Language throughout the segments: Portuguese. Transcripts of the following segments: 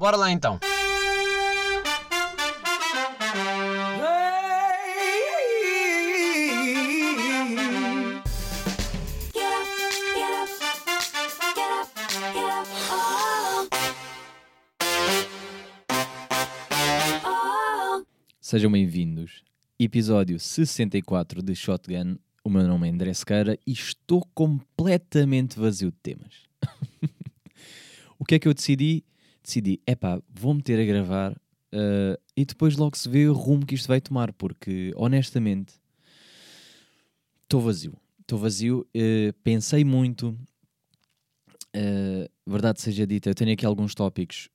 Bora lá então. Sejam bem-vindos. Episódio 64 de Shotgun. O meu nome é André Sequeira e estou completamente vazio de temas. o que é que eu decidi? Decidi, epá, vou meter a gravar uh, e depois logo se vê o rumo que isto vai tomar, porque honestamente estou vazio. Estou vazio, uh, pensei muito. Uh, verdade seja dita, eu tenho aqui alguns tópicos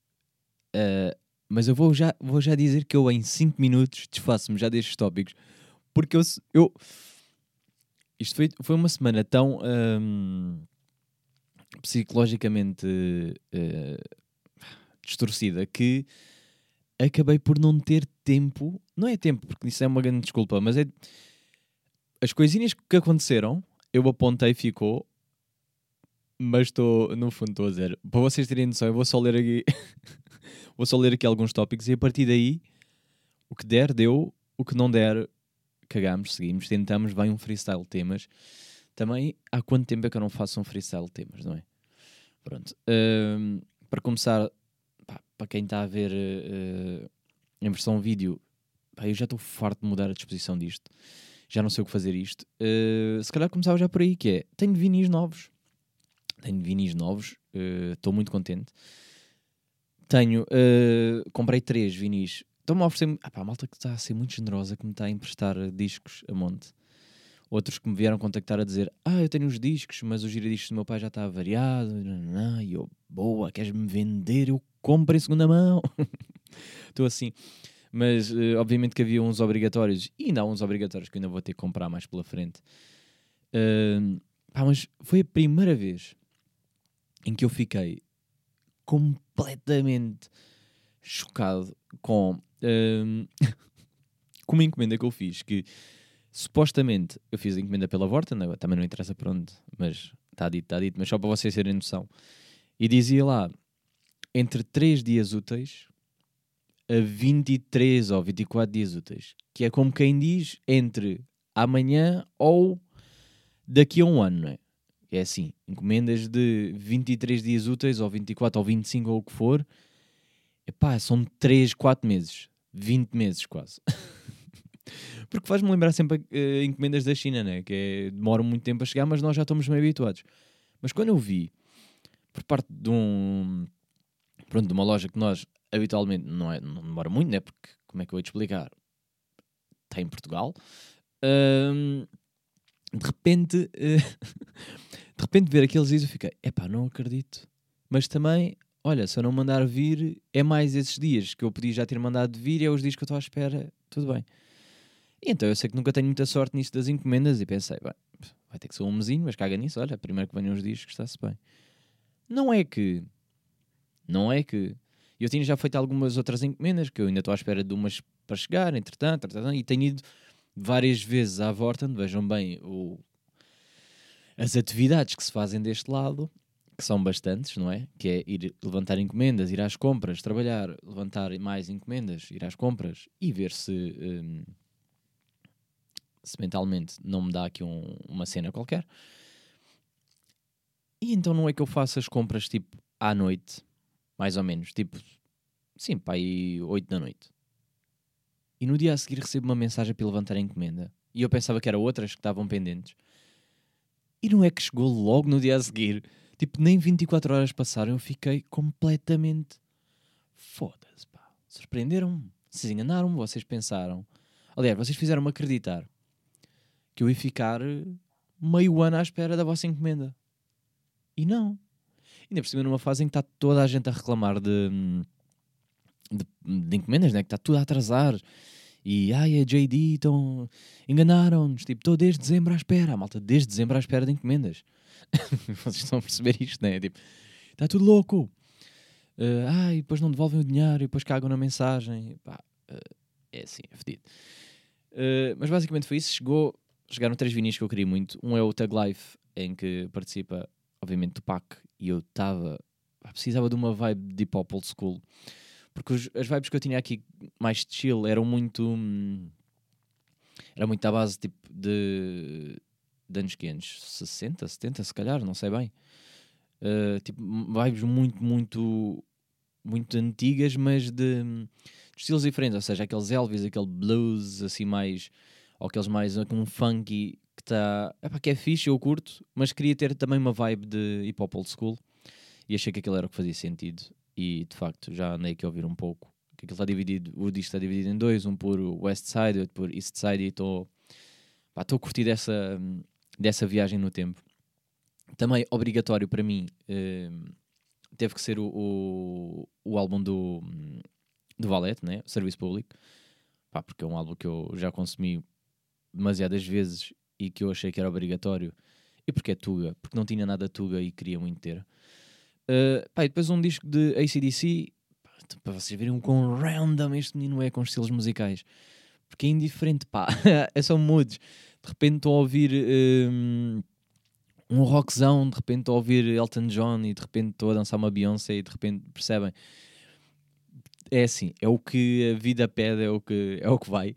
mas eu vou já, vou já dizer que eu em 5 minutos desfaço-me já destes tópicos. Porque eu. eu isto foi, foi uma semana tão um, psicologicamente uh, distorcida que acabei por não ter tempo. Não é tempo, porque isso é uma grande desculpa, mas é. As coisinhas que aconteceram, eu apontei ficou. Mas estou, no fundo, estou a dizer. Para vocês terem noção, eu vou só ler aqui. Vou só ler aqui alguns tópicos e a partir daí, o que der, deu. O que não der, cagamos, seguimos, tentamos, vai um freestyle de temas. Também, há quanto tempo é que eu não faço um freestyle de temas, não é? Pronto. Uh, para começar, para quem está a ver uh, em versão vídeo, pá, eu já estou farto de mudar a disposição disto. Já não sei o que fazer isto. Uh, se calhar começava já por aí, que é, tenho vinis novos. Tenho vinis novos, estou muito contente. Tenho, comprei três vinis. Estão-me a oferecer. Ah, pá, a malta que está a ser muito generosa, que me está a emprestar discos a monte. Outros que me vieram contactar a dizer: Ah, eu tenho os discos, mas o giradiscos do meu pai já está variado. E eu, boa, queres-me vender? Eu compro em segunda mão. Estou assim. Mas, uh, obviamente, que havia uns obrigatórios. E ainda há uns obrigatórios que ainda vou ter que comprar mais pela frente. Uh, pá, mas foi a primeira vez em que eu fiquei completamente chocado com, com uma encomenda que eu fiz. Que supostamente eu fiz a encomenda pela Vorta, não, é? também não interessa por onde, mas está dito, está dito, mas só para vocês terem noção. E dizia lá entre 3 dias úteis a 23 ou 24 dias úteis, que é como quem diz entre amanhã ou daqui a um ano, não é? É assim, encomendas de 23 dias úteis, ou 24, ou 25, ou o que for, epá, são 3, 4 meses. 20 meses quase. Porque faz-me lembrar sempre uh, encomendas da China, né? que é, demoram muito tempo a chegar, mas nós já estamos meio habituados. Mas quando eu vi, por parte de um... Pronto, de uma loja que nós habitualmente não, é, não demora muito, né? Porque, como é que eu vou te explicar? Está em Portugal. Uh, de repente, uh, de repente ver aqueles dias eu fiquei, epá, não acredito. Mas também, olha, se eu não mandar vir, é mais esses dias que eu podia já ter mandado vir, é os dias que eu estou à espera, tudo bem. Então eu sei que nunca tenho muita sorte nisso das encomendas e pensei, bem, vai ter que ser um mesinho, mas caga nisso, olha, primeiro que venham os dias que está-se bem. Não é que, não é que, eu tinha já feito algumas outras encomendas, que eu ainda estou à espera de umas para chegar, entretanto, entretanto e tenho ido várias vezes à Vorten, vejam bem o, as atividades que se fazem deste lado, que são bastantes, não é? Que é ir levantar encomendas, ir às compras, trabalhar, levantar mais encomendas, ir às compras e ver se, um, se mentalmente não me dá aqui um, uma cena qualquer. E então não é que eu faço as compras tipo à noite, mais ou menos, tipo, sim, para aí 8 da noite. E no dia a seguir recebo uma mensagem para levantar a encomenda. E eu pensava que eram outras que estavam pendentes. E não é que chegou logo no dia a seguir. Tipo, nem 24 horas passaram, eu fiquei completamente. Foda-se, pá. Surpreenderam-me. Vocês enganaram-me, vocês pensaram. Aliás, vocês fizeram-me acreditar que eu ia ficar meio ano à espera da vossa encomenda. E não. Ainda por cima numa fase em que está toda a gente a reclamar de, de, de encomendas, né? que está tudo a atrasar e ai, a JD estão. enganaram-nos. Tipo, estou desde dezembro à espera. A malta, desde dezembro à espera de encomendas. Vocês estão a perceber isto, né? Tipo, está tudo louco. Uh, ai, depois não devolvem o dinheiro e depois cagam na mensagem. Pá, uh, é assim, é fedido. Uh, mas basicamente foi isso. Chegou, chegaram três vinis que eu queria muito. Um é o Tag Life, em que participa, obviamente, Tupac. E eu estava precisava de uma vibe de hip hop old school. Porque os- as vibes que eu tinha aqui mais chill eram muito. hum, Era muito à base tipo de. de anos que anos? 60, 70, se calhar, não sei bem. Uh, tipo, vibes muito, muito. muito antigas, mas de, de estilos diferentes. Ou seja, aqueles Elvis, aquele blues assim mais. ou aqueles mais com um funky que está. que é fixe, eu curto, mas queria ter também uma vibe de hip hop old school e achei que aquilo era o que fazia sentido. E de facto, já andei aqui a ouvir um pouco. Que aquilo está dividido, o disco está dividido em dois: um por West Side, outro por East Side. E estou pá, estou a curtir dessa, dessa viagem no tempo. Também obrigatório para mim eh, teve que ser o, o, o álbum do, do Valete, né? Serviço Público, pá, porque é um álbum que eu já consumi demasiadas vezes e que eu achei que era obrigatório. E porque é Tuga, porque não tinha nada Tuga e queria muito ter. Uh, pá, e depois um disco de ACDC, t- para vocês verem quão random este menino é com estilos musicais. Porque é indiferente, pá, é só moods. De repente estou a ouvir um, um rockzão, de repente estou a ouvir Elton John e de repente estou a dançar uma Beyoncé e de repente, percebem? É assim, é o que a vida pede, é o que, é o que vai.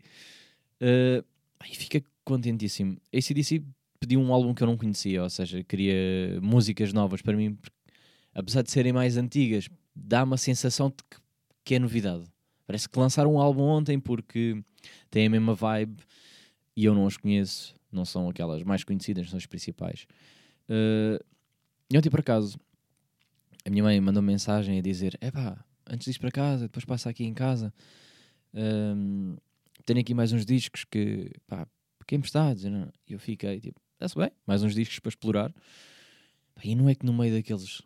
Uh, e fica contentíssimo. ACDC pediu um álbum que eu não conhecia, ou seja, queria músicas novas para mim, porque, apesar de serem mais antigas, dá uma sensação de que, que é novidade. Parece que lançaram um álbum ontem porque têm a mesma vibe e eu não os conheço, não são aquelas mais conhecidas, são as principais. Uh, e ontem, por acaso, a minha mãe mandou mensagem a dizer: Epá, antes de ir para casa, depois passa aqui em casa. um, tenho aqui mais uns discos que, pá, que emprestados. Não- e eu fiquei tipo: Está-se bem, mais uns discos para explorar. E não é que no meio daqueles,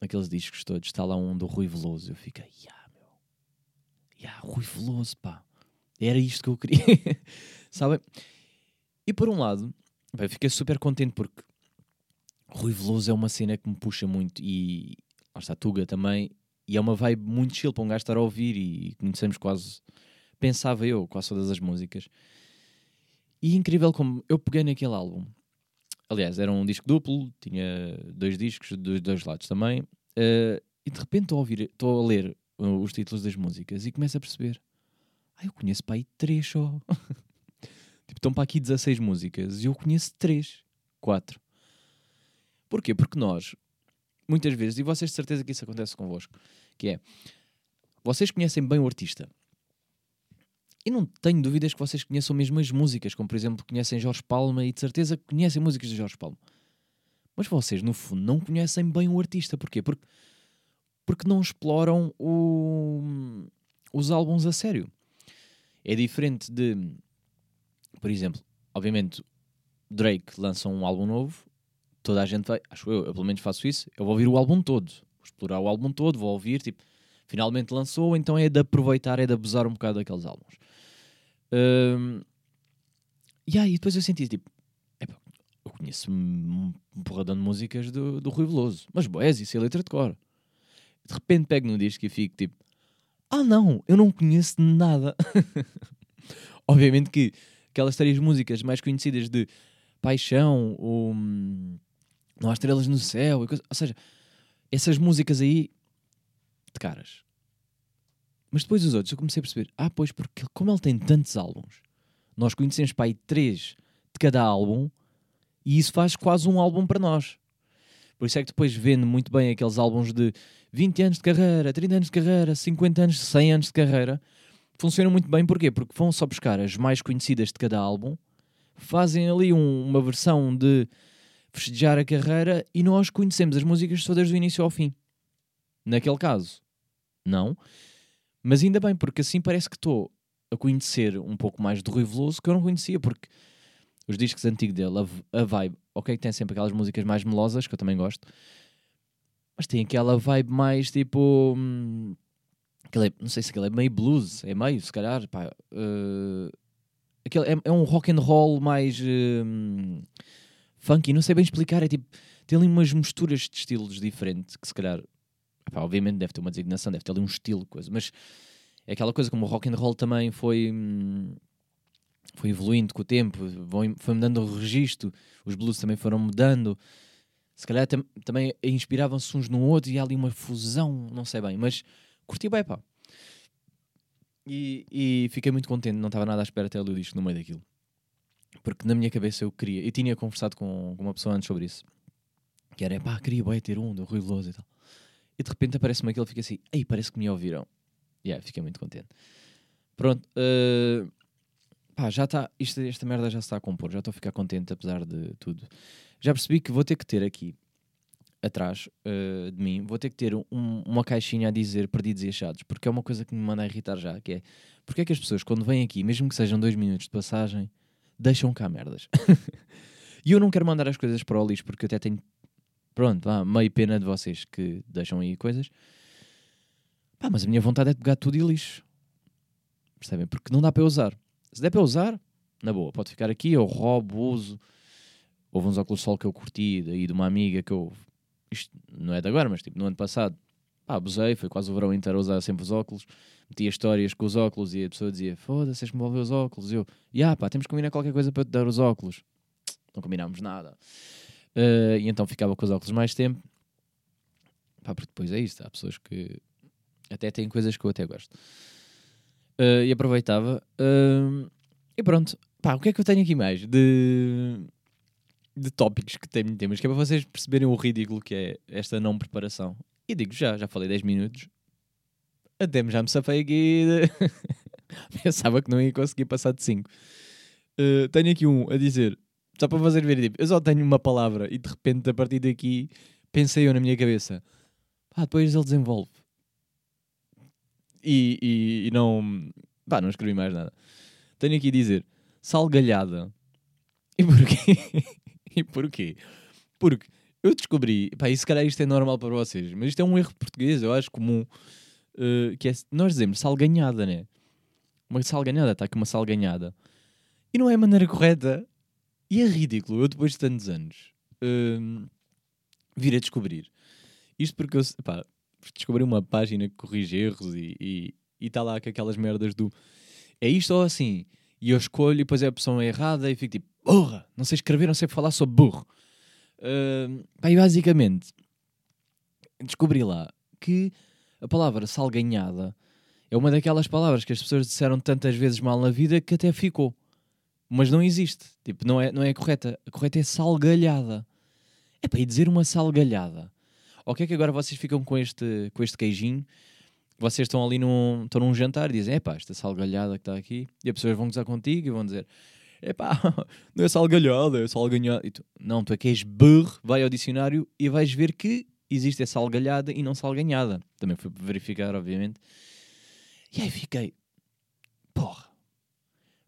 daqueles discos todos está lá um do Rui Veloso. Eu fiquei: Ya, meu, ya, Rui Veloso, pá, era isto que eu queria. Sabem? E por um lado, eu fiquei super contente porque Rui Veloso é uma cena que me puxa muito e lá está Tuga também. E é uma vibe muito chill para um gajo estar a ouvir e conhecemos quase, pensava eu, quase todas as músicas. E incrível como eu peguei naquele álbum. Aliás, era um disco duplo, tinha dois discos dos dois lados também. eh, e de repente estou a, a ler uh, os títulos das músicas e começo a perceber: ah, eu conheço para aí três só. tipo, estão para aqui 16 músicas e eu conheço três, quatro. Porquê? Porque nós, muitas vezes, e vocês de certeza que isso acontece convosco, que é, vocês conhecem bem o artista. E não tenho dúvidas que vocês conheçam mesmo as músicas, como por exemplo conhecem Jorge Palma e de certeza conhecem músicas de Jorge Palma. Mas vocês, no fundo, não conhecem bem o artista. Porquê? Porque, porque não exploram o- os álbuns a sério. É diferente de, por exemplo, obviamente, Drake lança um álbum novo, toda a gente vai, acho eu, eu pelo menos faço isso, eu vou ouvir o álbum todo, vou explorar o álbum todo, vou ouvir, tipo, finalmente lançou, então é de aproveitar, é de abusar um bocado daqueles álbuns. Hum, e aí depois eu senti tipo, epá, eu conheço um um porradão de músicas do, do Rui Veloso, mas boés, isso é letra de cor. De repente pego no disco e fico tipo, ah não, eu não conheço nada. Obviamente que aquelas três músicas mais conhecidas de Paixão, o, Não há estrelas no céu, e ou seja, essas músicas aí de caras. Mas depois os outros eu comecei a perceber, ah, pois, porque como ele tem tantos álbuns, nós conhecemos para aí três de cada álbum e isso faz quase um álbum para nós. Por isso é que depois vendo muito bem aqueles álbuns de 20 anos de carreira, 30 anos de carreira, 50 anos, 100 anos de carreira, funcionam muito bem. Porquê? Porque vão só buscar as mais conhecidas de cada álbum, fazem ali um- uma versão de festejar a carreira e nós conhecemos as músicas todas do início ao fim. Naquele caso, não. Mas ainda bem, porque assim parece que estou a conhecer um pouco mais do Rui Veloso que eu não conhecia, porque os discos antigos dele, a, a vibe, ok, tem sempre aquelas músicas mais melosas, que eu também gosto, mas tem aquela vibe mais tipo. hum, aquele é- não sei se aquele é meio blues, é meio, se calhar, pá. eh, aquele é, é um rock and roll mais hum, funky, não sei bem explicar, é tipo. Tem ali umas misturas de estilos diferentes, que se calhar. Obviamente deve ter uma designação, deve ter ali um estilo, coisa, mas é aquela coisa como o rock and roll também foi. hum, foi evoluindo com o tempo, foi mudando o registro, os blues também foram mudando. Se calhar tam- também inspiravam-se uns no outro e há ali uma fusão, não sei bem, mas curti bem, pá. E, e fiquei muito contente, não estava nada à espera até ler o disco no meio daquilo. Porque na minha cabeça eu queria, eu tinha conversado com, com uma pessoa antes sobre isso, que era, pá, queria bem ter um do Rui Veloso e tal. E de repente aparece-me e fica assim, ei, parece que me ouviram. E yeah, fiquei muito contente. Pronto, eh, pá, já está, esta merda já se está a compor, já estou a ficar contente apesar de tudo. Já percebi que vou ter que ter aqui, atrás eh, de mim, vou ter que ter um- uma caixinha a dizer perdidos e achados, porque é uma coisa que me manda irritar já, que é, porque é que as pessoas quando vêm aqui, mesmo que sejam dois minutos de passagem, deixam cá merdas. e eu não quero mandar as coisas para o lixo, porque eu até tenho, pronto, vá, meio pena de vocês que deixam aí coisas. Pá, mas a minha vontade é pegar tudo e lixo. Percebem? Porque não dá para usar. Se der para usar, na boa, pode ficar aqui, eu roubo, uso. Houve uns óculos de sol que eu curti, daí de uma amiga que eu. Isto não é de agora, mas tipo no ano passado, pá, abusei, foi quase o verão inteiro a usar sempre os óculos. Metia histórias com os óculos e a pessoa dizia: Foda-se, és que me devolver os óculos. E eu, ya pá, temos que combinar qualquer coisa para te dar os óculos. Não combinámos nada. Eh, e então ficava com os óculos mais tempo. Pá, porque depois é isto, há pessoas que até têm coisas que eu até gosto. Eh, e aproveitava. eh, e pronto, pá, o que é que eu tenho aqui mais de, de tópicos que tenho temas, que é para vocês perceberem o ridículo que é esta não preparação. E digo já, já falei 10 minutos, até já me safei aqui. Pensava que não ia conseguir passar de 5. tenho aqui um a dizer, só para fazer ver, tipo, eu só tenho uma palavra e de repente a partir daqui pensei eu na minha cabeça, pá, depois ele desenvolve. E, e, e não, pá, não escrevi mais nada. Tenho aqui a dizer, salgalhada. E porquê? e porquê? Porque eu descobri, pá, e se calhar isto é normal para vocês, mas isto é um erro português, eu acho comum, eh, que é, nós dizemos salganhada, né? Uma salganhada, está aqui uma salganhada. E não é a maneira correta. E é ridículo, eu depois de tantos anos hum, vir a descobrir. Isto porque eu pá, descobri uma página que corrige erros e está lá com aquelas merdas do é isto ou assim. E eu escolho e depois a opção é errada e fico tipo, burra, não sei escrever, não sei falar, sou burro. Hum, pá, e basicamente descobri lá que a palavra salganhada é uma daquelas palavras que as pessoas disseram tantas vezes mal na vida que até ficou. Mas não existe. Tipo, não é, não é correta. A correta é salgalhada. É para ir dizer uma salgalhada. Ok, que agora vocês ficam com este, com este queijinho. Vocês estão ali num, estão num jantar e dizem: Epá, esta salgalhada que está aqui. E as pessoas vão gozar contigo e vão dizer: Epá, não é salgalhada, é salganhada. E tu, não, tu é que és burro. Vai ao dicionário e vais ver que existe a salgalhada e não salganhada. Também fui verificar, obviamente. E aí fiquei: Porra.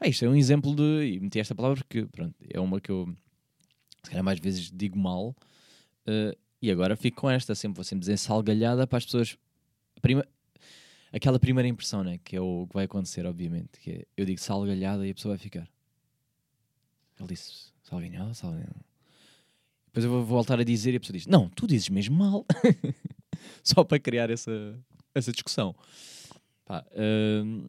Ah, isto é um exemplo de. E meti esta palavra porque, pronto, é uma que eu, se calhar, mais vezes digo mal. eh, e agora fico com esta, sempre vou sempre dizer salgalhada para as pessoas. prima- aquela primeira impressão, né? Que é o que vai acontecer, obviamente. Que é, eu digo salgalhada e a pessoa vai ficar. Ele disse salganhada, salganhada. Depois eu vou voltar a dizer e a pessoa diz: Não, tu dizes mesmo mal. Só para criar essa, essa discussão. Pá, hum,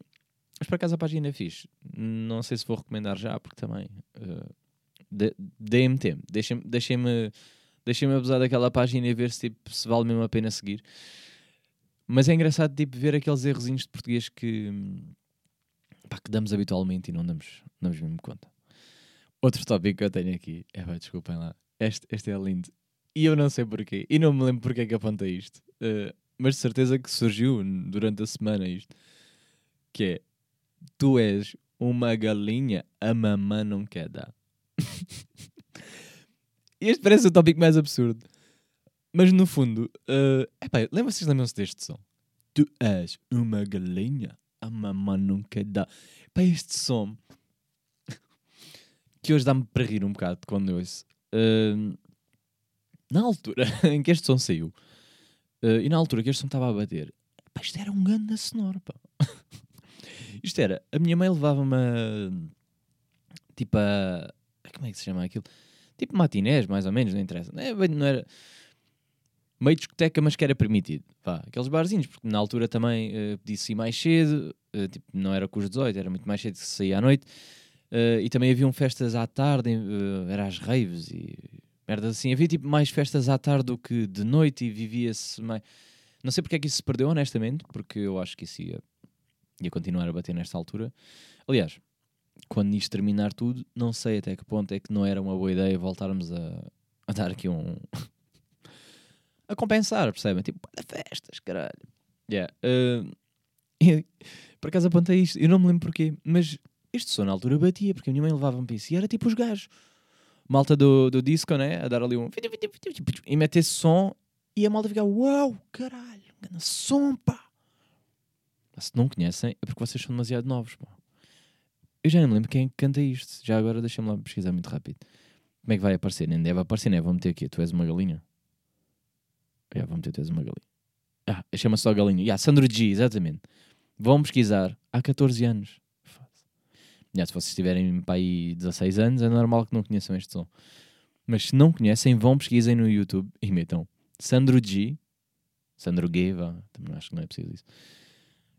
mas por acaso a página é fixe. Não sei se vou recomendar já, porque também. Uh, de- Deem-me tempo. Deixem-me deixem deixem abusar daquela página e ver se, tipo, se vale mesmo a pena seguir. Mas é engraçado tipo, ver aqueles errozinhos de português que, pá, que damos habitualmente e não damos, não damos mesmo conta. Outro tópico que eu tenho aqui. É, pá, desculpem lá. Este, este é lindo. E eu não sei porquê. E não me lembro porque é que apontei isto. Uh, mas de certeza que surgiu durante a semana isto. Que é Tu és uma galinha, a mamã não quer dar. este parece o tópico mais absurdo. Mas no fundo, uh, epá, lembra vocês lembram-se deste som? Tu és uma galinha, a mamã não quer dar. Epá, este som que hoje dá-me para rir um bocado quando eu ouço. Uh, na altura em que este som saiu, uh, e na altura que este som estava a bater, pá, isto era um grande sonoro, pá. isto era, a minha mãe levava-me a, tipo a, como é que se chama aquilo? Tipo matinés, mais ou menos, não interessa. Não, é bem- não era meio discoteca, mas que era permitido. Vá, aqueles barzinhos, porque na altura também uh, podia-se ir mais cedo, uh, tipo, não era com os 18, era muito mais cedo que se saía à noite. Uh, e também haviam festas à tarde, uh, era às raves e Merdas assim. Havia tipo mais festas à tarde do que de noite e vivia-se mais. Não sei porque é que isso se perdeu, honestamente, porque eu acho que isso ia, ia continuar a bater nesta altura. Aliás, quando isto terminar tudo, não sei até que ponto é que não era uma boa ideia voltarmos a, a dar aqui um. a compensar, percebem? Tipo, para festas, caralho. Yeah. Uh, e, por acaso apontei isto, eu não me lembro porquê, mas este som na altura batia, porque a minha mãe levava-me para isso e era tipo os gajos. Malta do, do disco, né? A dar ali um. E mete esse som e a malta fica, uau, caralho, som, pá. Se não conhecem, é porque vocês são demasiado novos. Eu já não me lembro quem é canta isto. Já agora deixa-me lá pesquisar muito rápido. Como é que vai aparecer? Nem deve aparecer, né? Vou meter aqui. Tu és uma galinha. Já, vou meter tu és uma galinha. Ah, chama-se só galinha. Yeah, Sandro G, exatamente. Vão pesquisar há 14 anos. Se vocês tiverem para aí 16 anos, é normal que não conheçam este som. Mas se não conhecem, vão pesquisem no YouTube e metam Sandro G. Sandro G, vá. Também acho que não é preciso isso.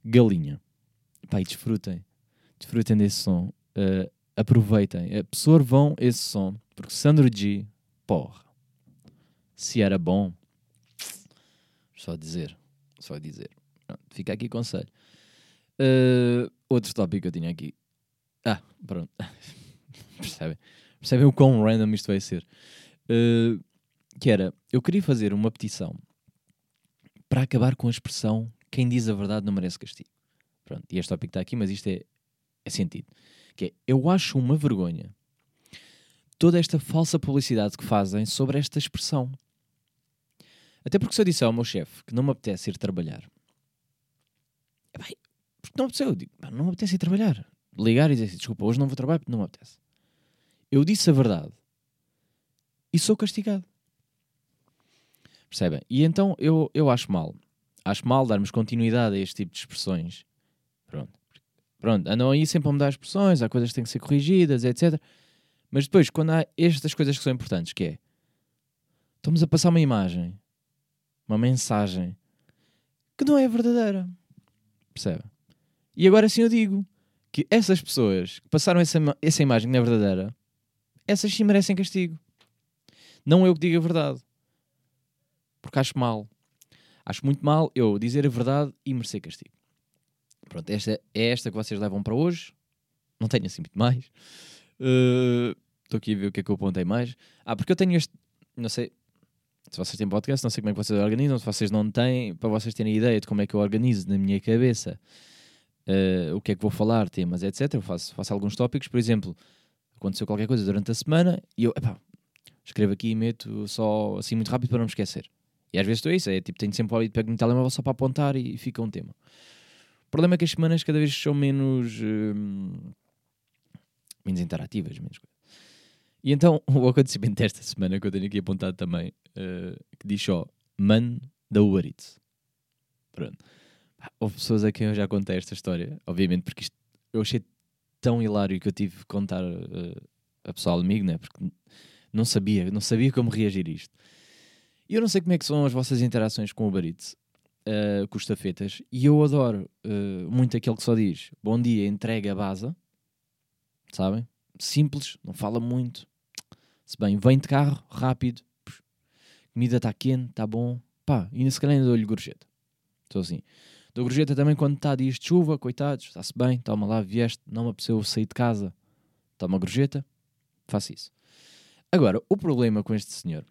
Galinha. Pá, e desfrutem desfrutem desse som, uh, aproveitem, absorvam esse som, porque Sandro G, porra, se era bom, só dizer, só dizer. Pronto, fica aqui conselho. Uh, outro tópico que eu tinha aqui. Ah, pronto. Percebem? Percebem o quão random isto vai ser? Uh, que era, eu queria fazer uma petição para acabar com a expressão quem diz a verdade não merece castigo. Pronto, e este tópico está aqui, mas isto é é sentido. Que é, eu acho uma vergonha toda esta falsa publicidade que fazem sobre esta expressão. Até porque se eu disser ao meu chefe que não me apetece ir trabalhar, é bem, porque não apetece, eu digo, não me apetece ir trabalhar. Ligar e dizer assim, desculpa, hoje não vou trabalhar porque não me apetece. Eu disse a verdade e sou castigado. Percebem? E então eu, eu acho mal. Acho mal darmos continuidade a este tipo de expressões. Pronto. Pronto, andam aí sempre a mudar as expressões, há coisas que têm que ser corrigidas, etc. Mas depois, quando há estas coisas que são importantes, que é estamos a passar uma imagem, uma mensagem que não é verdadeira. Percebe? E agora sim eu digo que essas pessoas que passaram essa, essa imagem que não é verdadeira, essas sim merecem castigo. Não eu que digo a verdade. Porque acho mal. Acho muito mal eu dizer a verdade e merecer castigo. Pronto, esta é esta que vocês levam para hoje. Não tenho assim muito mais. Estou uh, aqui a ver o que é que eu apontei mais. Ah, porque eu tenho este. Não sei se vocês têm podcast, não sei como é que vocês organizam. Se vocês não têm, para vocês terem ideia de como é que eu organizo na minha cabeça uh, o que é que vou falar, temas, etc. Eu faço, faço alguns tópicos. Por exemplo, aconteceu qualquer coisa durante a semana e eu epá, escrevo aqui e meto só assim muito rápido para não me esquecer. E às vezes estou isso, é tipo, tenho sempre o hábito de pegar no telemóvel só para apontar e fica um tema problema é que as semanas cada vez são menos. Uh, menos interativas, menos E então, o acontecimento desta semana que eu tenho aqui apontado também, uh, que diz só, man da Uber Eats. Pronto. Houve pessoas a quem eu já contei esta história, obviamente, porque isto eu achei tão hilário que eu tive que contar uh, a pessoal amigo, né? Porque não sabia, não sabia como reagir a isto. E eu não sei como é que são as vossas interações com o Uber uh, com os estafetas e eu adoro uh, muito aquele que só diz bom dia, entrega a base, sabem? Simples, não fala muito. Se bem, vem de carro, rápido, comida está quente, está bom, pá, e nesse calhar dou-lhe gorjeta. Estou assim. Dou gorjeta também quando está dias de chuva, coitados, está-se bem, toma lá, vieste, não me apeteceu sair de casa, toma gorjeta, faço isso. Agora, o problema com este senhor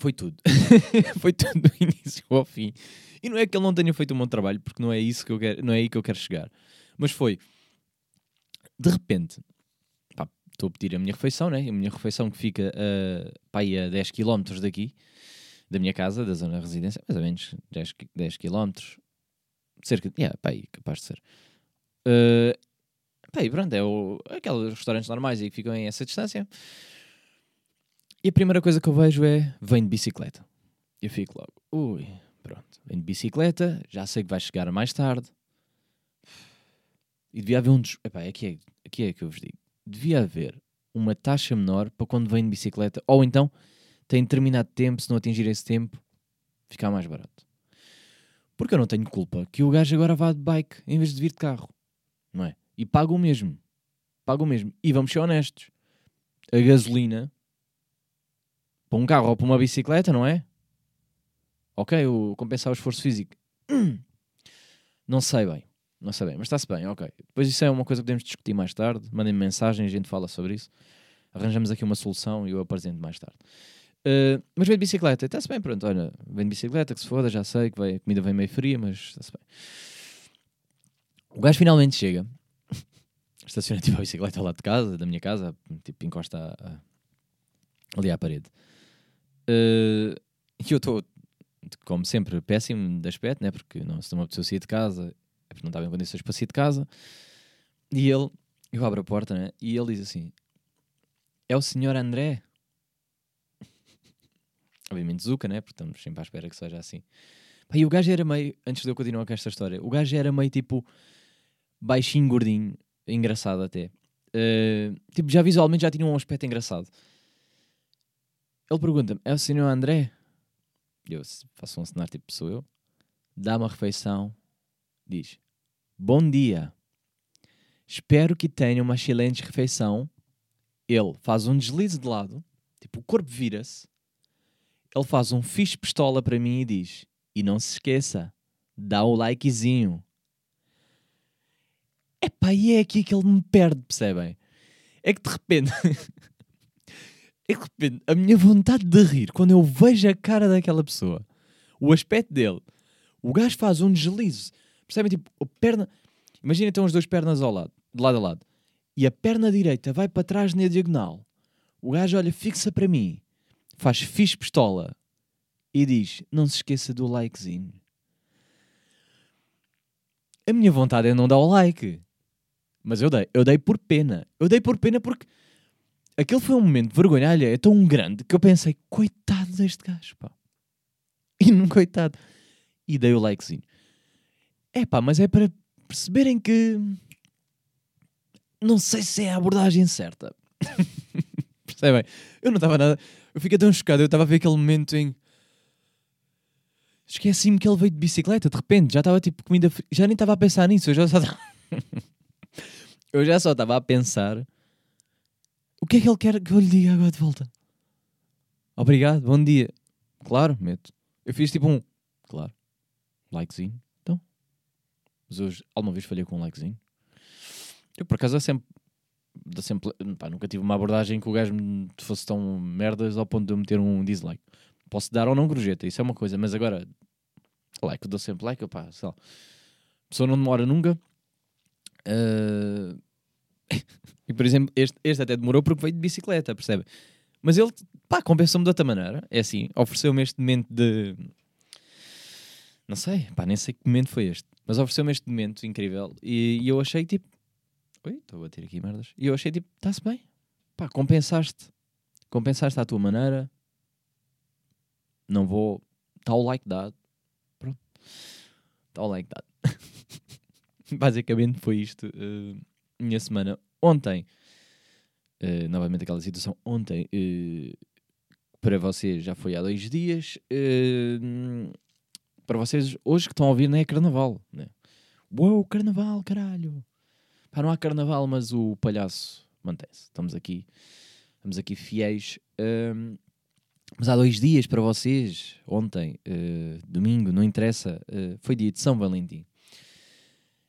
foi tudo. foi tudo do início ao fim. E não é que ele não tenha feito um bom trabalho, porque não é isso que eu quero, não é aí que eu quero chegar. Mas foi de repente, estou a pedir a minha refeição, né? A minha refeição que fica uh, pá, a 10 km daqui, da minha casa, da zona de residência, mais ou menos 10, 10 km, cerca de, yeah, pá, capaz de ser. Uh, pá, pronto, é o, aqueles restaurantes normais aí que ficam em essa distância. E a primeira coisa que eu vejo é: vem de bicicleta. Eu fico logo, ui, pronto, vem de bicicleta, já sei que vai chegar mais tarde. E devia haver um. Des... Epá, aqui, é, aqui é que eu vos digo: devia haver uma taxa menor para quando vem de bicicleta, ou então tem determinado tempo, se não atingir esse tempo, ficar mais barato. Porque eu não tenho culpa que o gajo agora vá de bike em vez de vir de carro, não é? E paga o mesmo. Paga o mesmo. E vamos ser honestos a gasolina para um carro ou para uma bicicleta, não é? Ok, o compensar o esforço físico. Não sei bem. Não sei bem, mas está-se bem, ok. Depois isso é uma coisa que podemos discutir mais tarde. Mandem-me mensagem, a gente fala sobre isso. Arranjamos aqui uma solução e eu apresento mais tarde. Uh, mas vem de bicicleta, está-se bem, pronto. Olha, vem de bicicleta, que se foda, já sei que vai, a comida vem meio fria, mas está-se bem. O gajo finalmente chega, estaciona tipo a bicicleta lá de casa, da minha casa, tipo encosta a, a, ali à parede. Uh, e eu estou, como sempre, péssimo de aspecto, né? porque não, se me apeteceu sair de casa, é porque não estava em condições para sair de casa. E ele, eu abro a porta, né? E ele diz assim: É o senhor André? Obviamente Zuka, né? Porque estamos sempre à espera que seja assim. e o gajo era meio, antes de eu continuar com esta história, o gajo era meio tipo baixinho, gordinho, engraçado até. Uh, tipo, já visualmente já tinha um aspecto engraçado. Ele pergunta-me: É o senhor André? Eu faço um cenário tipo, sou eu. Dá uma refeição diz: Bom dia. Espero que tenha uma excelente refeição. Ele faz um deslize de lado, tipo, o corpo vira-se. Ele faz um fixe pistola para mim e diz: E não se esqueça, dá o likezinho. Epá, e é aqui que ele me perde, percebem? É que de repente. é de repente a minha vontade de rir quando eu vejo a cara daquela pessoa, o aspecto dele, o gajo faz um deslize Percebem? Tipo, a perna. Imagina então as duas pernas ao lado, de lado a lado. E a perna direita vai para trás na diagonal. O gajo olha fixa para mim, faz fixe pistola e diz: Não se esqueça do likezinho. A minha vontade é não dar o like. Mas eu dei. Eu dei por pena. Eu dei por pena porque aquele foi um momento de vergonha é tão grande que eu pensei: coitado deste gajo, pá. E não coitado. E dei o likezinho. É pá, mas é para perceberem que. Não sei se é a abordagem certa. Percebem? Eu não estava nada. Eu fiquei tão chocado. Eu estava a ver aquele momento em. Esqueci-me que ele veio de bicicleta. De repente, já estava tipo comida. Já nem estava a pensar nisso. Eu já só. eu já só estava a pensar. O que é que ele quer que eu lhe diga agora de volta? Obrigado, bom dia. Claro, meto. Eu fiz tipo um. Claro. Likezinho. Mas hoje, alguma vez falhei com um likezinho? Eu, por acaso, é sempre. sempre pá, nunca tive uma abordagem que o gajo me fosse tão merdas ao ponto de eu meter um dislike. Posso dar ou não gorjeta, isso é uma coisa, mas agora, like, eu dou sempre like, pá, sei lá. A pessoa não demora nunca. Uh... e por exemplo, este, este até demorou porque veio de bicicleta, percebe? Mas ele, pá, compensou-me de outra maneira. É assim, ofereceu-me este momento de. Não sei, pá, nem sei que momento foi este. Mas ofereceu-me este momento incrível e, e eu achei tipo. Oi, estou a bater aqui merdas. E eu achei tipo, está-se bem. Pá, compensaste. Compensaste à tua maneira. Não vou. Está o like dado. Pronto. Está o like dado. Basicamente foi isto. Uh, minha semana. Ontem. Uh, novamente aquela situação. Ontem. Uh, para vocês já foi há dois dias. Uh, para vocês hoje que estão a ouvir nem é carnaval. Né? Uou, carnaval, caralho. Pá, não há carnaval, mas o palhaço mantém-se. Estamos aqui, estamos aqui fiéis. Um, mas há dois dias para vocês, ontem, uh, domingo, não interessa, uh, foi dia de São Valentim.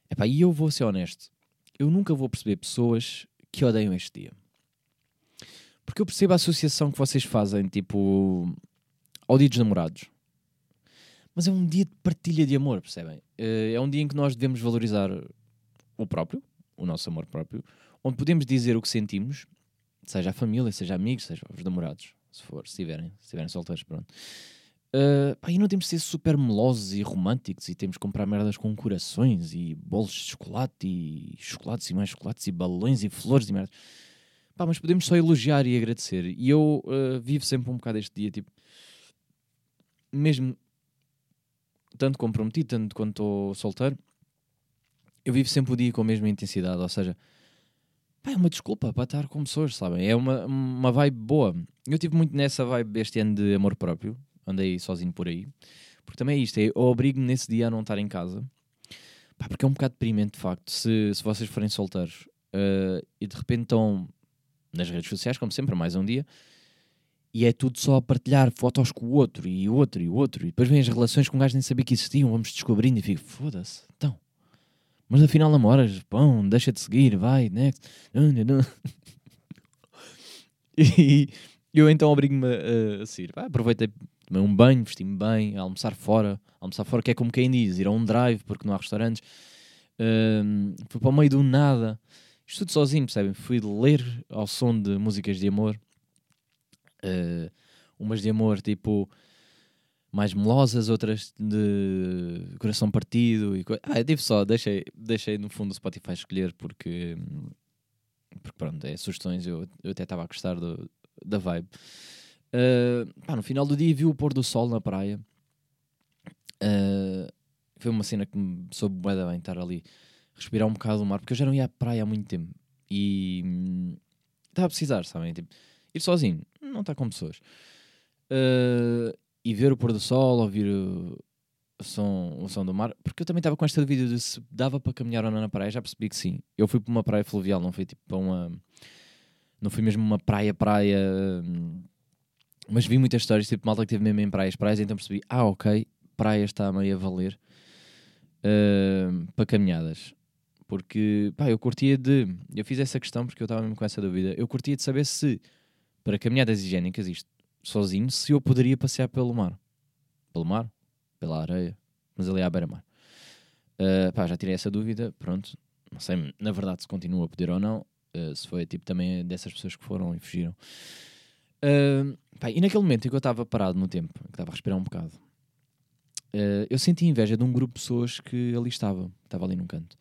Epá, e eu vou ser honesto, eu nunca vou perceber pessoas que odeiam este dia. Porque eu percebo a associação que vocês fazem, tipo, ao dia dos namorados. Mas é um dia de partilha de amor, percebem? Eh, é um dia em que nós devemos valorizar o próprio, o nosso amor próprio, onde podemos dizer o que sentimos, seja a família, seja amigos, seja os namorados, se for, se estiverem, se estiverem solteiros, pronto. Uh, pá, e não temos de ser super melosos e românticos e temos de comprar merdas com corações e bolos de chocolate e chocolates e mais chocolates e balões e flores e merdas. Pá, mas podemos só elogiar e agradecer. E eu uh, vivo sempre um bocado este dia, tipo, mesmo tanto comprometido, tanto quando estou solteiro, eu vivo sempre o dia com a mesma intensidade. Ou seja, pá, é uma desculpa para estar com pessoas, sabem? É uma, uma vibe boa. Eu tive muito nessa vibe este ano de amor próprio. Andei sozinho por aí. Porque também é isto, é, eu obrigo-me nesse dia a não estar em casa. Pá, porque é um bocado deprimente, de facto, se, se vocês forem solteiros uh, e de repente estão nas redes sociais, como sempre, mais um dia. E é tudo só a partilhar fotos com o outro e o outro e o outro. E depois vêm as relações com um gajo nem sabia que existiam, vamos descobrindo e fico, foda-se, então. Mas afinal namoras, pão, deixa de seguir, vai, next. e eu então obrigo-me a, a sair. Vai, aproveitei, tomei um banho, vesti-me bem, almoçar fora. Almoçar fora que é como quem diz, ir a um drive porque não há restaurantes. Um, fui para o meio do nada. Isto tudo sozinho, percebem? Fui ler ao som de músicas de amor uh, umas de amor tipo mais melosas, outras de coração partido e Ah, eu tive só, deixei, deixei no fundo o Spotify escolher porque, porque pronto, é sugestões, eu, eu até estava a gostar do, da vibe. Uh, pá, no final do dia vi o pôr do sol na praia. Uh, foi uma cena que me soube bem estar ali, respirar um bocado do mar, porque eu já não ia à praia há muito tempo e hum, estava a precisar, sabem? Tipo, ir sozinho, não está com pessoas. Uh, e ver o pôr do sol, ouvir o, som, o som do mar, porque eu também estava com esta dúvida de se dava para caminhar ou não na praia, já percebi que sim. Eu fui para uma praia fluvial, não foi tipo para uma. Não foi mesmo uma praia, praia. Mas vi muitas histórias, tipo malta que teve mesmo em praias, praias, então percebi, ah, ok, praia está meio a valer uh, para caminhadas. Porque, pá, eu curtia de. Eu fiz essa questão porque eu estava mesmo com essa dúvida. Eu curtia de saber se para caminhadas higiênicas, isto sozinho, se eu poderia passear pelo mar. Pelo mar? Pela areia. Mas ali à beira-mar. Uh, pá, já tirei essa dúvida, pronto. Não sei, na verdade, se continua a poder ou não. Uh, se foi tipo também dessas pessoas que foram e fugiram. E naquele momento em que eu estava parado no tempo, que estava a respirar um bocado, uh, eu senti inveja de um grupo de pessoas que ali estava. Estava ali num canto.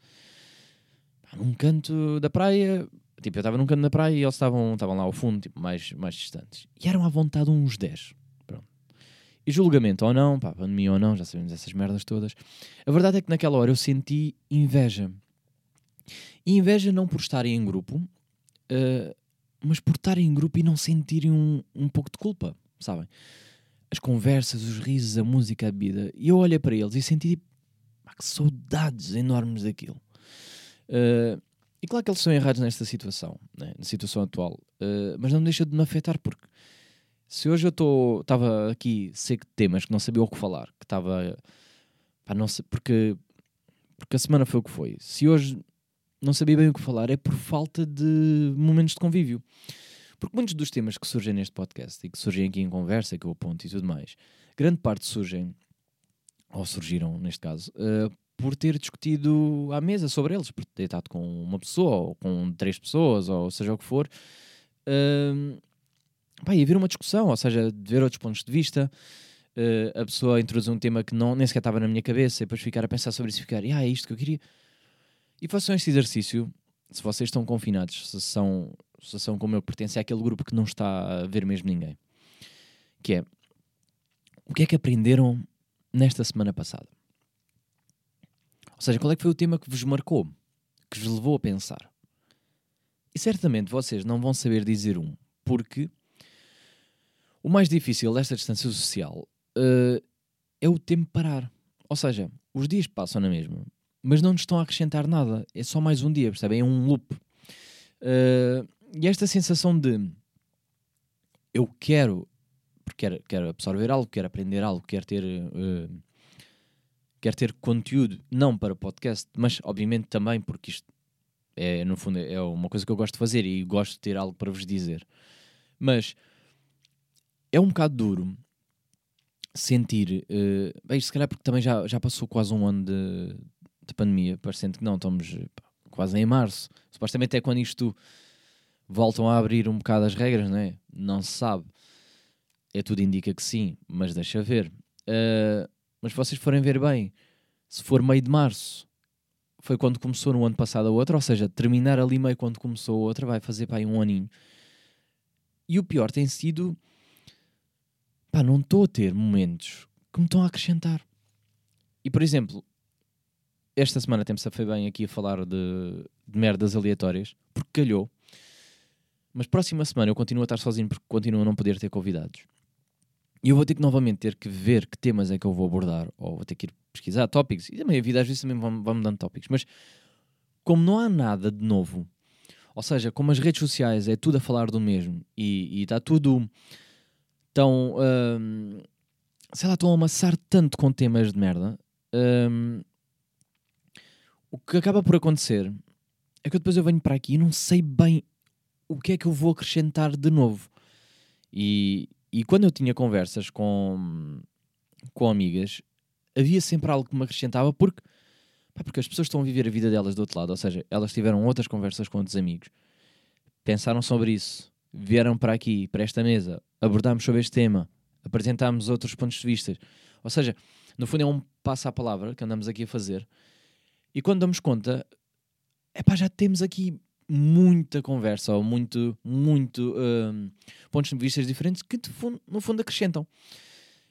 Num canto da praia, Tipo, eu estava num canto da praia e eles estavam, estavam lá ao fundo, tipo, mais, mais distantes. E eram à vontade uns 10. Pronto. E julgamento ou não, pá, pandemia ou não, já sabemos essas merdas todas. A verdade é que naquela hora eu senti inveja. E inveja não por estarem em grupo, uh, mas por estarem em grupo e não sentirem um, um pouco de culpa, sabem? As conversas, os risos, a música, a bebida. E eu olhei para eles e senti, pá, que saudades enormes daquilo. Uh, e claro que eles são errados nesta situação, né? na situação atual, uh, mas não deixa de me afetar porque se hoje eu estava aqui seco de temas que não sabia o que falar, que estava porque, porque a semana foi o que foi. Se hoje não sabia bem o que falar, é por falta de momentos de convívio. Porque muitos dos temas que surgem neste podcast e que surgem aqui em conversa, que eu aponto e tudo mais, grande parte surgem, ou surgiram neste caso, uh, por ter discutido à mesa sobre eles, por ter estado com uma pessoa, ou com três pessoas, ou seja o que for, uh, haver uma discussão, ou seja, de ver outros pontos de vista, uh, a pessoa introduzir um tema que não, nem sequer estava na minha cabeça, e depois ficar a pensar sobre isso e ficar, ah, é isto que eu queria. E façam este exercício, se vocês estão confinados, se são, se são como eu, pertencem àquele grupo que não está a ver mesmo ninguém, que é, o que é que aprenderam nesta semana passada? Ou seja, qual é que foi o tema que vos marcou, que vos levou a pensar? E certamente vocês não vão saber dizer um, porque o mais difícil desta distância social uh, é o tempo parar. Ou seja, os dias passam na mesma, mas não nos estão a acrescentar nada. É só mais um dia, percebem? É um loop. Uh, e esta sensação de eu quero, porque quero, quero absorver algo, quero aprender algo, quero ter uh, quer ter conteúdo, não para podcast, mas obviamente também porque isto é, no fundo, é uma coisa que eu gosto de fazer e gosto de ter algo para vos dizer. Mas é um bocado duro sentir, uh, bem, se calhar porque também já, já passou quase um ano de, de pandemia, parecendo que não, estamos pá, quase em março. Supostamente é quando isto voltam a abrir um bocado as regras, não é? Não se sabe. É tudo indica que sim, mas deixa ver. Uh, mas se vocês forem ver bem, se for meio de março, foi quando começou no ano passado a outra, ou seja, terminar ali meio quando começou a outra, vai fazer pá, um aninho. E o pior tem sido, pá, não estou a ter momentos que me estão a acrescentar. E por exemplo, esta semana temos a bem aqui a falar de, de merdas aleatórias, porque calhou. Mas próxima semana eu continuo a estar sozinho porque continuo a não poder ter convidados. E eu vou ter que novamente ter que ver que temas é que eu vou abordar, ou vou ter que ir pesquisar tópicos, e também a vida às vezes também vai, vai dando tópicos, mas como não há nada de novo, Ou seja, como as redes sociais é tudo a falar do mesmo e está tudo tão. hum, sei lá, estão a amassar tanto com temas de merda. hum, o que acaba por acontecer é que depois eu venho para aqui e não sei bem o que é que eu vou acrescentar de novo. E, e quando eu tinha conversas com, com amigas, havia sempre algo que me acrescentava porque, pá, porque as pessoas estão a viver a vida delas do outro lado, ou seja, elas tiveram outras conversas com outros amigos, pensaram sobre isso, vieram para aqui, para esta mesa, abordámos sobre este tema, apresentámos outros pontos de vista. Ou seja, no fundo é um passo à palavra que andamos aqui a fazer. E quando damos conta, epá, já temos aqui muita conversa ou muito, muito hum, pontos de vista diferentes que fundo- no fundo acrescentam.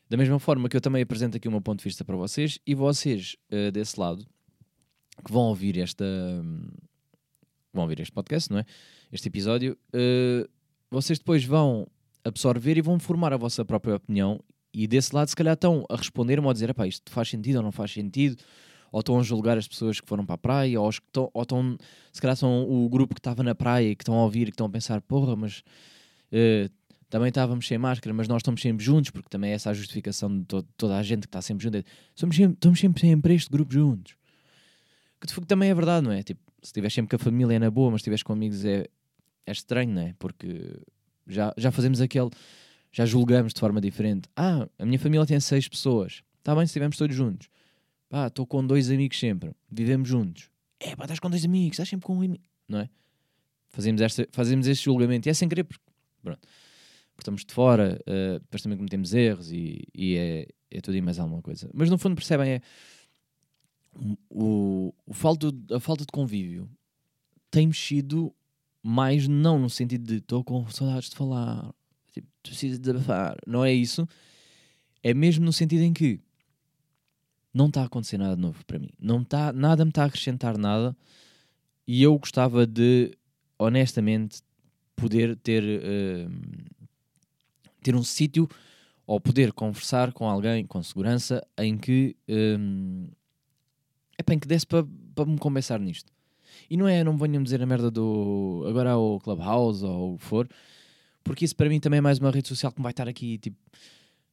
Da mesma forma que eu também apresento aqui o meu ponto de vista para vocês e vocês eh, desse lado que vão ouvir esta hum, vão ouvir este podcast, não é? Este episódio, eh, vocês depois vão absorver e vão formar a vossa própria opinião e desse lado se calhar estão a responder-me ou a dizer, isto faz sentido ou não faz sentido ou estão a julgar as pessoas que foram para a praia, ou, que estão, ou estão, se calhar são o grupo que estava na praia que estão a ouvir que estão a pensar, porra, mas eh, também estávamos sem máscara, mas nós estamos sempre juntos, porque também é essa a justificação de to- toda a gente que está sempre junto. Somos sempre, estamos sempre, sempre este grupo juntos. Que de também é verdade, não é? Tipo, se estiveres sempre com a família é na boa, mas estiveres com amigos é, é estranho, não é? Porque já, já fazemos aquele, já julgamos de forma diferente. Ah, a minha família tem seis pessoas. Está bem se estivermos todos juntos. Pá, estou com dois amigos sempre. Vivemos juntos. É pá, estás com dois amigos, estás sempre com um amigo. Não é? Fazemos, esta, fazemos este julgamento. E é sem querer, porque, pronto, porque estamos de fora, eh, depois também cometemos erros e, e é, é tudo e mais alguma coisa. Mas no fundo percebem, é o, o falto, a falta de convívio tem mexido mais não no sentido de estou com saudades de falar, tipo, preciso desabafar. Não é isso. É mesmo no sentido em que não está a acontecer nada de novo para mim. Não tá, nada me está a acrescentar nada e eu gostava de, honestamente, poder ter, eh, ter um sítio ou poder conversar com alguém com segurança em que, é em que desse para para me compensar nisto. E não é, não me venham dizer a merda do agora ao Clubhouse ou o que for, porque isso para mim também é mais uma rede social que me vai estar aqui, tipo,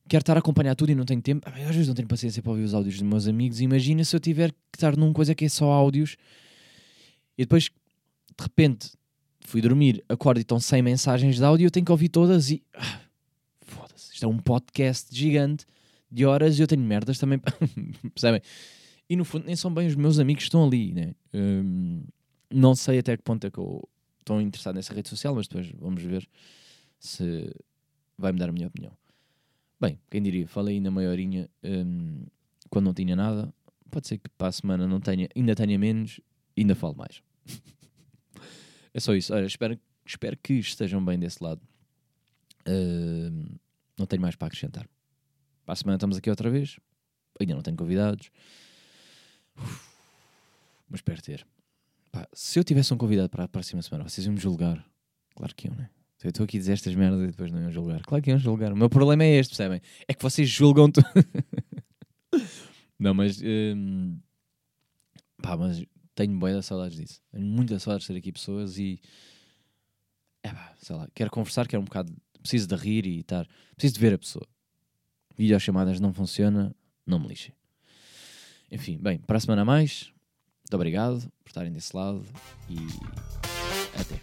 quero estar a acompanhar tudo e não tenho tempo. Ah, Às vezes não tenho paciência para ouvir os áudios dos meus amigos. Imagina se eu tiver que estar numa coisa que é só áudios e depois, de repente, fui dormir, acordo e estão 100 mensagens de áudio e eu tenho que ouvir todas e. Ah, Foda-se, isto é um podcast gigante de horas e eu tenho merdas também. Percebem? E no fundo, nem são bem os meus amigos que estão ali, né? Hum, não sei até que ponto é que eu estou interessado nessa rede social, mas depois vamos ver se vai me dar a minha opinião. Bem, quem diria, falei ainda meia horinha hum, quando não tinha nada. Pode ser que para a semana não tenha, ainda tenha menos, ainda falo mais. é só isso. Olha, espero, espero que estejam bem desse lado. Hum, não tenho mais para acrescentar. Para a semana estamos aqui outra vez. Ainda não tenho convidados. Uf, mas espero ter. Pá, se eu tivesse um convidado para a próxima semana, vocês iam me julgar. Claro que iam, né? Eu estou aqui a dizer estas merdas e depois não iam julgar. Claro que iam julgar. O meu problema é este, percebem? É que vocês julgam tudo. não, mas. hum, pá, mas tenho boia saudades disso. Tenho muita saudades de ter aqui pessoas e. É pá, sei lá. Quero conversar, quero um bocado. Preciso de rir e estar. Preciso de ver a pessoa. Videochamadas não funciona, não me lixem. Enfim, bem, para a semana a mais. Muito obrigado por estarem desse lado e até.